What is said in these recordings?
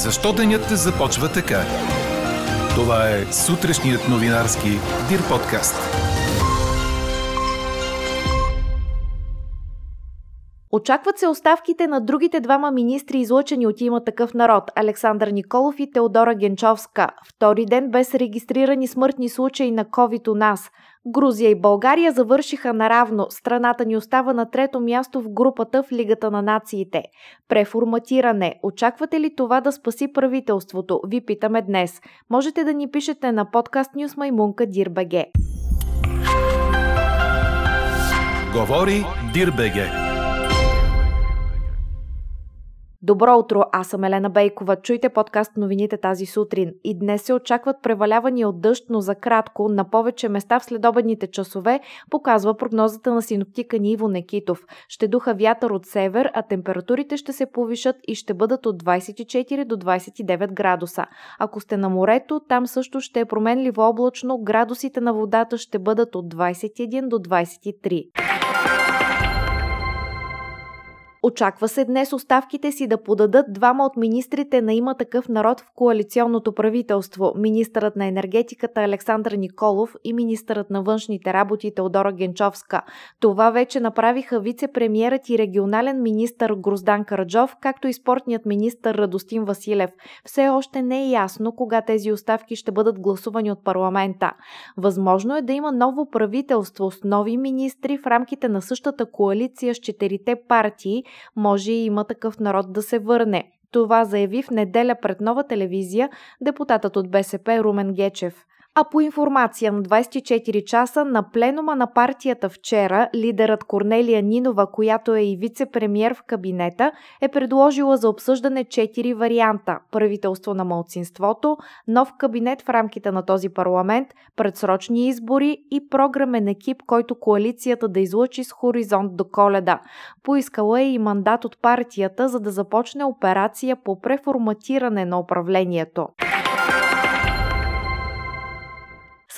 Защо денят започва така? Това е сутрешният новинарски Дир подкаст. Очакват се оставките на другите двама министри, излъчени от има такъв народ – Александър Николов и Теодора Генчовска. Втори ден без регистрирани смъртни случаи на COVID у нас. Грузия и България завършиха наравно. Страната ни остава на трето място в групата в Лигата на нациите. Преформатиране. Очаквате ли това да спаси правителството? Ви питаме днес. Можете да ни пишете на подкаст Нюс Маймунка Дирбеге. Говори Дирбеге. Добро утро, аз съм Елена Бейкова. Чуйте подкаст новините тази сутрин. И днес се очакват превалявания от дъжд, но за кратко, на повече места в следобедните часове, показва прогнозата на синоптика Ниво Некитов. Ще духа вятър от север, а температурите ще се повишат и ще бъдат от 24 до 29 градуса. Ако сте на морето, там също ще е променливо облачно, градусите на водата ще бъдат от 21 до 23. Очаква се днес оставките си да подадат двама от министрите на има такъв народ в коалиционното правителство – министърът на енергетиката Александър Николов и министърът на външните работи Теодора Генчовска. Това вече направиха вице-премьерът и регионален министър Гроздан Караджов, както и спортният министър Радостин Василев. Все още не е ясно кога тези оставки ще бъдат гласувани от парламента. Възможно е да има ново правителство с нови министри в рамките на същата коалиция с четирите партии, може и има такъв народ да се върне. Това заяви в неделя пред нова телевизия депутатът от БСП Румен Гечев. А по информация на 24 часа на пленума на партията вчера, лидерът Корнелия Нинова, която е и вице-премьер в кабинета, е предложила за обсъждане 4 варианта – правителство на малцинството, нов кабинет в рамките на този парламент, предсрочни избори и програмен екип, който коалицията да излъчи с хоризонт до коледа. Поискала е и мандат от партията, за да започне операция по преформатиране на управлението.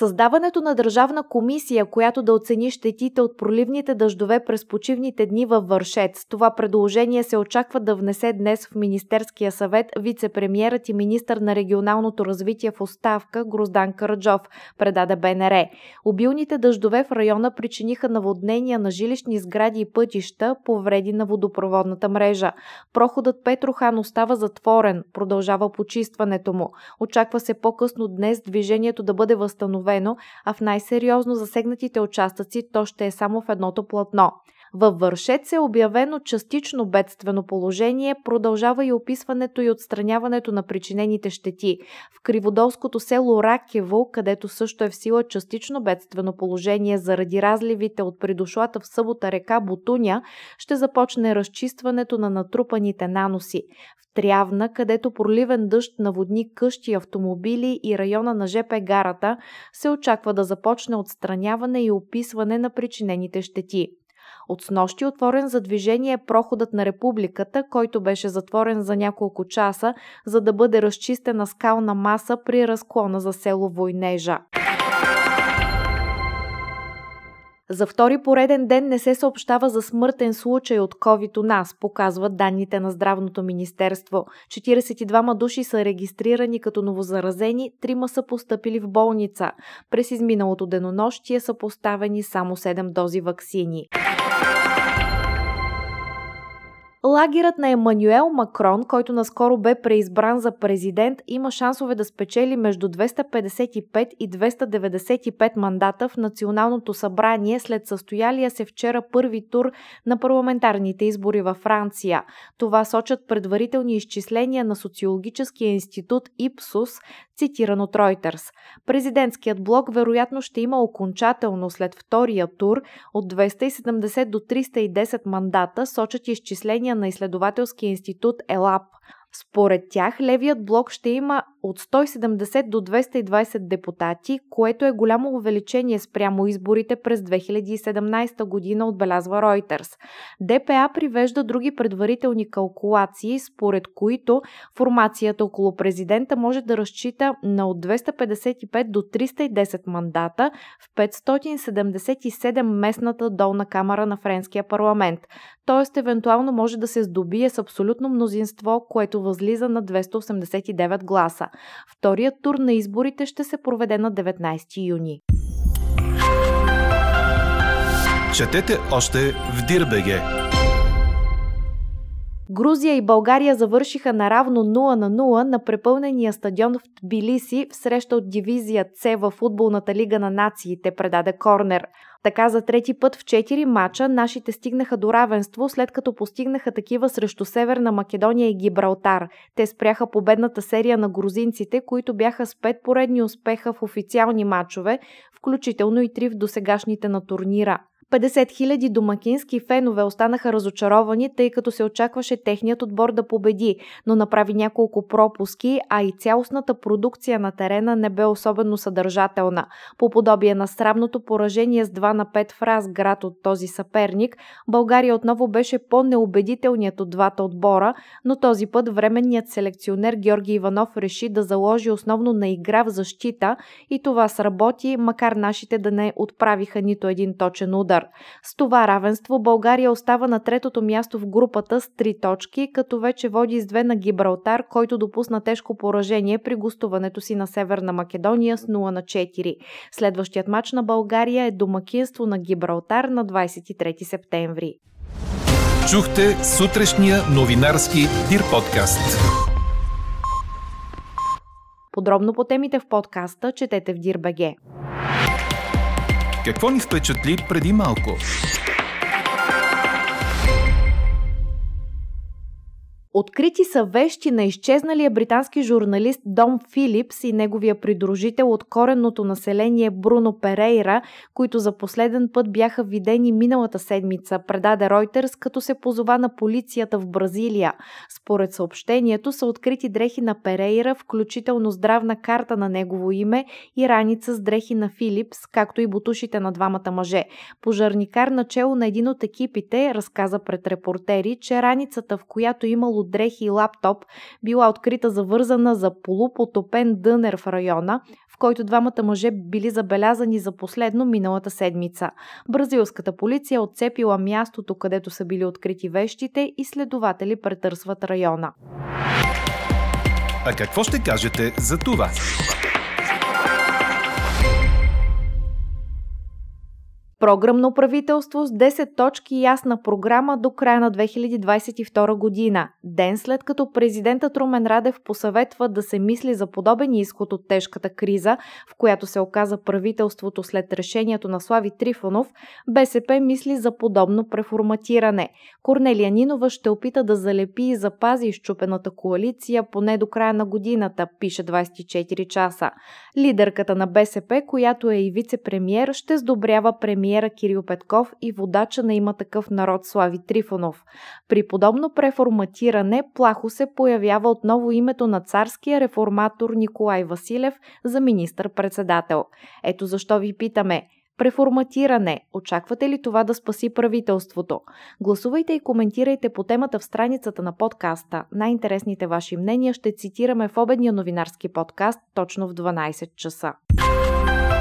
Създаването на държавна комисия, която да оцени щетите от проливните дъждове през почивните дни във Вършец. Това предложение се очаква да внесе днес в Министерския съвет вице-премьерът и министър на регионалното развитие в оставка Гроздан Караджов, предаде БНР. Обилните дъждове в района причиниха наводнения на жилищни сгради и пътища, повреди на водопроводната мрежа. Проходът Петрохан остава затворен, продължава почистването му. Очаква се по-късно днес движението да бъде възстановено възстановено, а в най-сериозно засегнатите участъци то ще е само в едното платно. Във Вършец е обявено частично бедствено положение, продължава и описването и отстраняването на причинените щети. В Криводолското село Ракево, където също е в сила частично бедствено положение заради разливите от придошлата в събота река Бутуня, ще започне разчистването на натрупаните наноси. В Трявна, където проливен дъжд наводни къщи, автомобили и района на ЖП гарата, се очаква да започне отстраняване и описване на причинените щети. От снощи отворен за движение проходът на републиката, който беше затворен за няколко часа, за да бъде разчистена скална маса при разклона за село Войнежа. За втори пореден ден не се съобщава за смъртен случай от COVID у нас, показват данните на Здравното министерство. 42 души са регистрирани като новозаразени, трима са поступили в болница. През изминалото денонощие са поставени само 7 дози вакцини. Лагерът на Емануел Макрон, който наскоро бе преизбран за президент, има шансове да спечели между 255 и 295 мандата в Националното събрание след състоялия се вчера първи тур на парламентарните избори във Франция. Това сочат предварителни изчисления на социологическия институт Ипсус, цитиран от Reuters. Президентският блок вероятно ще има окончателно след втория тур от 270 до 310 мандата, сочат изчисления на изследователския институт ЕЛАП. Според тях, левият блок ще има от 170 до 220 депутати, което е голямо увеличение спрямо изборите през 2017 година, отбелязва Reuters. ДПА привежда други предварителни калкулации, според които формацията около президента може да разчита на от 255 до 310 мандата в 577 местната долна камера на Френския парламент. Тоест, евентуално може да се здобие с абсолютно мнозинство, което възлиза на 289 гласа. Вторият тур на изборите ще се проведе на 19 юни. Четете още в Дирбеге! Грузия и България завършиха наравно 0 на 0 на препълнения стадион в Тбилиси в среща от дивизия С в футболната лига на нациите, предаде Корнер. Така за трети път в 4 мача нашите стигнаха до равенство, след като постигнаха такива срещу Северна Македония и Гибралтар. Те спряха победната серия на грузинците, които бяха с 5 поредни успеха в официални матчове, включително и три в досегашните на турнира. 50 000 домакински фенове останаха разочаровани, тъй като се очакваше техният отбор да победи, но направи няколко пропуски, а и цялостната продукция на терена не бе особено съдържателна. По подобие на срамното поражение с 2 на 5 в Разград от този съперник, България отново беше по-неубедителният от двата отбора, но този път временният селекционер Георги Иванов реши да заложи основно на игра в защита и това сработи, макар нашите да не отправиха нито един точен удар. С това равенство България остава на третото място в групата с три точки, като вече води с две на Гибралтар, който допусна тежко поражение при гостуването си на Северна Македония с 0 на 4. Следващият матч на България е домакинство на Гибралтар на 23 септември. Чухте сутрешния новинарски Дир подкаст. Подробно по темите в подкаста четете в Дирбеге. Какво ни впечатли преди малко? Открити са вещи на изчезналия британски журналист Дом Филипс и неговия придружител от коренното население Бруно Перейра, които за последен път бяха видени миналата седмица, предаде Ройтерс, като се позова на полицията в Бразилия. Според съобщението са открити дрехи на Перейра, включително здравна карта на негово име и раница с дрехи на Филипс, както и бутушите на двамата мъже. Пожарникар начало на един от екипите разказа пред репортери, че раницата, в която имало дрехи и лаптоп, била открита завързана за полупотопен дънер в района, в който двамата мъже били забелязани за последно миналата седмица. Бразилската полиция отцепила мястото, където са били открити вещите и следователи претърсват района. А какво ще кажете за това? Програмно правителство с 10 точки ясна програма до края на 2022 година. Ден след като президентът Румен Радев посъветва да се мисли за подобен изход от тежката криза, в която се оказа правителството след решението на Слави Трифонов, БСП мисли за подобно преформатиране. Корнелия Нинова ще опита да залепи и запази изчупената коалиция поне до края на годината, пише 24 часа. Лидерката на БСП, която е и вице-премьер, ще сдобрява премиер премиера Кирил Петков и водача на има такъв народ Слави Трифонов. При подобно преформатиране плахо се появява отново името на царския реформатор Николай Василев за министър-председател. Ето защо ви питаме – Преформатиране. Очаквате ли това да спаси правителството? Гласувайте и коментирайте по темата в страницата на подкаста. Най-интересните ваши мнения ще цитираме в обедния новинарски подкаст точно в 12 часа.